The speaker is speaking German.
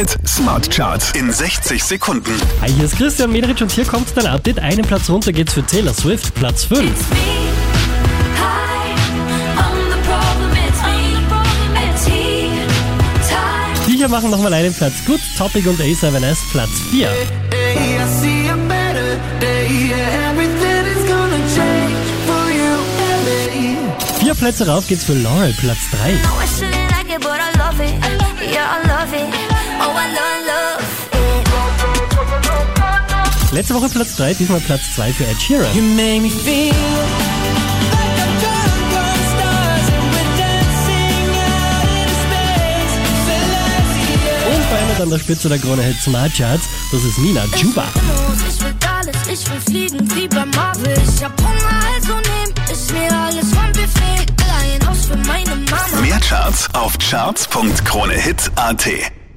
Hit Smart Charts in 60 Sekunden. Hi, hier ist Christian Mederich und hier kommt dein Update. Einen Platz runter geht's für Taylor Swift, Platz 5. It's me. Hi, I'm the problem. It's me. It's he. Time. Die hier machen nochmal einen Platz gut. Topic und A7S, Platz 4. Hey, I see a better day. Yeah, everything is gonna change for you and me. Vier Plätze rauf geht's für Laurel, Platz 3. Letzte Woche Platz 3, diesmal Platz 2 für Ed Sheeran. You make me feel an der Spitze der Krone Hit Smart Charts, das ist Nina Juba. Ich will alles, ich will fliegen wie bei Marvel. Ich hab Hunger, also nehm ich mir alles vom Buffet. Allein aus für meine Mama. Mehr Charts auf charts.kronehit.at.